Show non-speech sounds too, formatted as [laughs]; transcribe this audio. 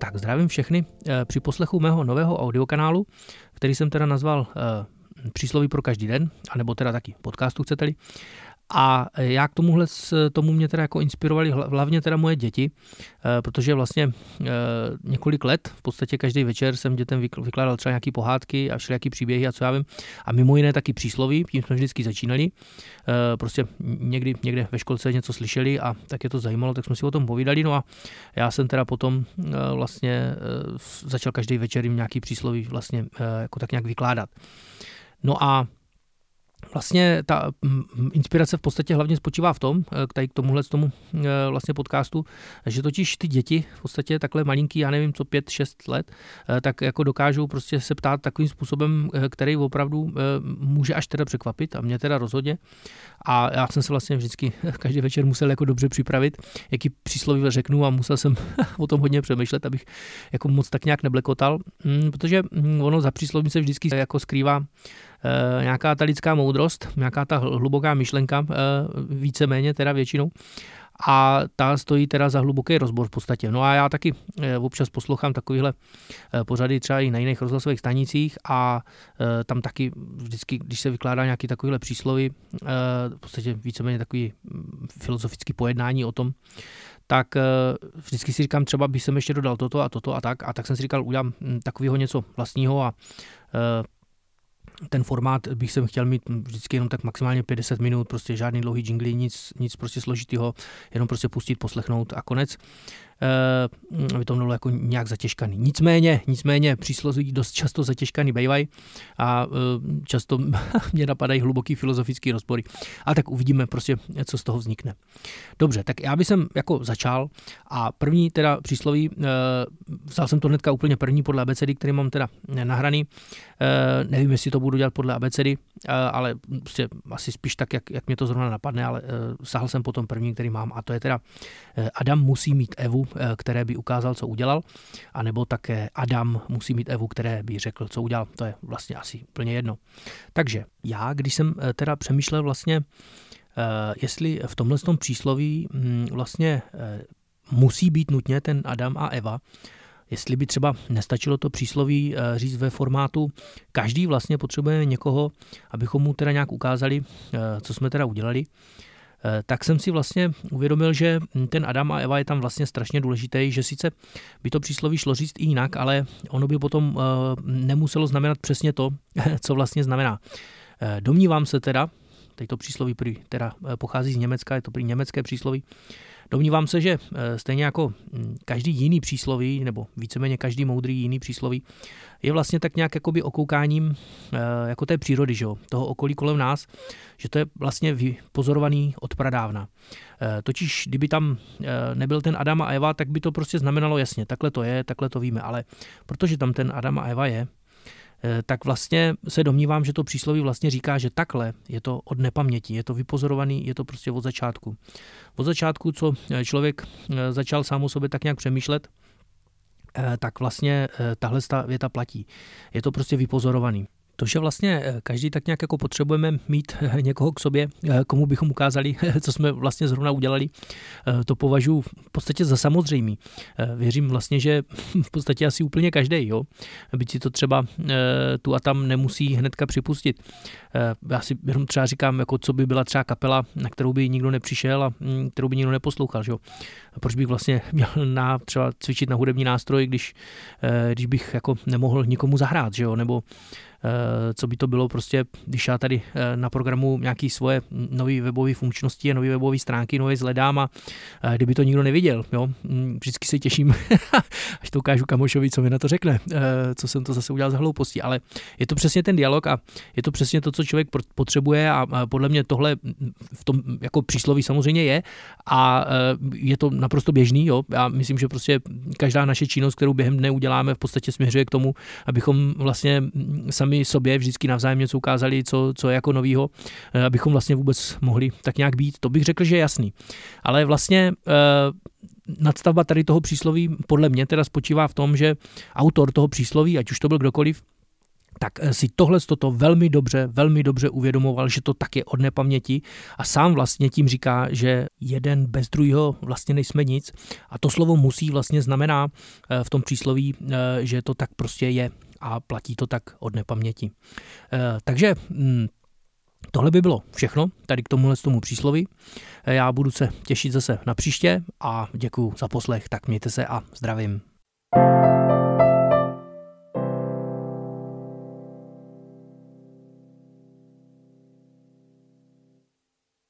Tak zdravím všechny eh, při poslechu mého nového audiokanálu, který jsem teda nazval eh, Přísloví pro každý den, anebo teda taky podcastu chcete-li. A já k tomuhle, tomu mě teda jako inspirovali hlavně teda moje děti, eh, protože vlastně eh, několik let, v podstatě každý večer jsem dětem vykládal třeba nějaký pohádky a všelijaký příběhy a co já vím. A mimo jiné taky přísloví, tím jsme vždycky začínali. Prostě někdy někde ve školce něco slyšeli a tak je to zajímalo, tak jsme si o tom povídali. No a já jsem teda potom vlastně začal každý večer jim nějaký přísloví vlastně jako tak nějak vykládat. No a Vlastně ta inspirace v podstatě hlavně spočívá v tom, eh, tady k tomuhle tomu eh, vlastně podcastu, že totiž ty děti v podstatě takhle malinký, já nevím co, pět, šest let, eh, tak jako dokážou prostě se ptát takovým způsobem, který opravdu může až teda překvapit a mě teda rozhodně. A já jsem se vlastně vždycky každý večer musel jako dobře připravit, jaký přísloví řeknu a musel jsem [laughs] o tom hodně přemýšlet, abych jako moc tak nějak neblekotal, mm, protože mm, ono za přísloví se vždycky jako skrývá nějaká ta lidská moudrost, nějaká ta hluboká myšlenka, eh, víceméně teda většinou a ta stojí teda za hluboký rozbor v podstatě. No a já taky eh, občas poslouchám takovýhle pořady třeba i na jiných rozhlasových stanicích a tam taky vždycky, když se vykládá nějaký takovýhle příslovy, v podstatě víceméně takový mm, filozofický pojednání o tom, tak vždycky si říkám, třeba bych jsem ještě dodal toto a toto a tak. A tak jsem si říkal, udělám hm, takového něco vlastního a ten formát bych jsem chtěl mít vždycky jenom tak maximálně 50 minut, prostě žádný dlouhý jingly, nic, nic prostě složitýho, jenom prostě pustit, poslechnout a konec. Eh, aby to bylo jako nějak zatěžkaný. Nicméně, nicméně přísloví dost často zatěžkaný bývají a eh, často [laughs] mě napadají hluboký filozofický rozpory. A tak uvidíme prostě, co z toho vznikne. Dobře, tak já bych jako začal a první teda přísloví, eh, vzal jsem to hnedka úplně první podle abecedy, který mám teda nahraný. Nevím, jestli to budu dělat podle abecedy, ale prostě asi spíš tak, jak, jak mě to zrovna napadne, ale sahal jsem potom první, který mám a to je teda Adam musí mít Evu, které by ukázal, co udělal, anebo také Adam musí mít Evu, které by řekl, co udělal. To je vlastně asi úplně jedno. Takže já, když jsem eh, teda přemýšlel vlastně, eh, jestli v tomhle tom přísloví hm, vlastně musí být nutně ten Adam a Eva, jestli by třeba nestačilo to přísloví říct ve formátu, každý vlastně potřebuje někoho, abychom mu teda nějak ukázali, co jsme teda udělali, Eh, tak jsem si vlastně uvědomil, že ten Adam a Eva je tam vlastně strašně důležitý, že sice by to přísloví šlo říct i jinak, ale ono by potom eh, nemuselo znamenat přesně to, [laughs] co vlastně znamená. Eh, domnívám se teda, teď to přísloví prý, teda pochází z Německa, je to prý německé přísloví, Domnívám se, že stejně jako hm, každý jiný přísloví, nebo víceméně každý moudrý jiný přísloví, je vlastně tak nějak jakoby okoukáním jako té přírody, že jo? toho okolí kolem nás, že to je vlastně vypozorovaný od pradávna. E, totiž, kdyby tam nebyl ten Adam a Eva, tak by to prostě znamenalo jasně, takhle to je, takhle to víme, ale protože tam ten Adam a Eva je, tak vlastně se domnívám, že to přísloví vlastně říká, že takhle je to od nepaměti, je to vypozorovaný, je to prostě od začátku. Od začátku, co člověk začal sám o sobě tak nějak přemýšlet, tak vlastně tahle věta platí. Je to prostě vypozorovaný. To, že vlastně eh, každý tak nějak jako potřebujeme mít eh, někoho k sobě, eh, komu bychom ukázali, [laughs] co jsme vlastně zrovna udělali, to považuji v podstatě za samozřejmý. Věřím vlastně, že [laughs] v podstatě asi úplně každý, jo. Byť si to třeba tu a tam nemusí hnedka připustit. Já si jenom třeba říkám, jako co by byla třeba kapela, na kterou by nikdo nepřišel a mm, kterou by nikdo neposlouchal, jo. Proč bych vlastně [laughs] měl na, třeba cvičit na hudební nástroj, když, když bych jako nemohl nikomu zahrát, že jo, nebo co by to bylo prostě, když já tady eh, na programu nějaký svoje nové webové funkčnosti a nové webové stránky nové zhledám a eh, kdyby to nikdo neviděl, jo, hm, vždycky se těším, [laughs] až to ukážu kamošovi, co mi na to řekne, co jsem to zase udělal za hlouposti, ale je to přesně ten dialog a je to přesně to, co člověk potřebuje a podle mě tohle v tom jako přísloví samozřejmě je a je to naprosto běžný, jo, já myslím, že prostě každá naše činnost, kterou během dne uděláme, v podstatě směřuje k tomu, abychom vlastně sami sami sobě vždycky navzájem něco ukázali, co, co jako novýho, eh, abychom vlastně vůbec mohli tak nějak být. To bych řekl, že je jasný. Ale vlastně eh, nadstavba tady toho přísloví podle mě teda spočívá v tom, že autor toho přísloví, ať už to byl kdokoliv, tak eh, si tohle toto velmi dobře, velmi dobře uvědomoval, že to tak je od nepaměti a sám vlastně tím říká, že jeden bez druhého vlastně nejsme nic a to slovo musí vlastně znamená v tom přísloví, že to tak prostě je a platí to tak od nepaměti. Takže mm, Tohle by bylo všechno tady k tomuhle tomu přísloví. Já budu se těšit zase na příště a děkuji za poslech, tak mějte se a zdravím.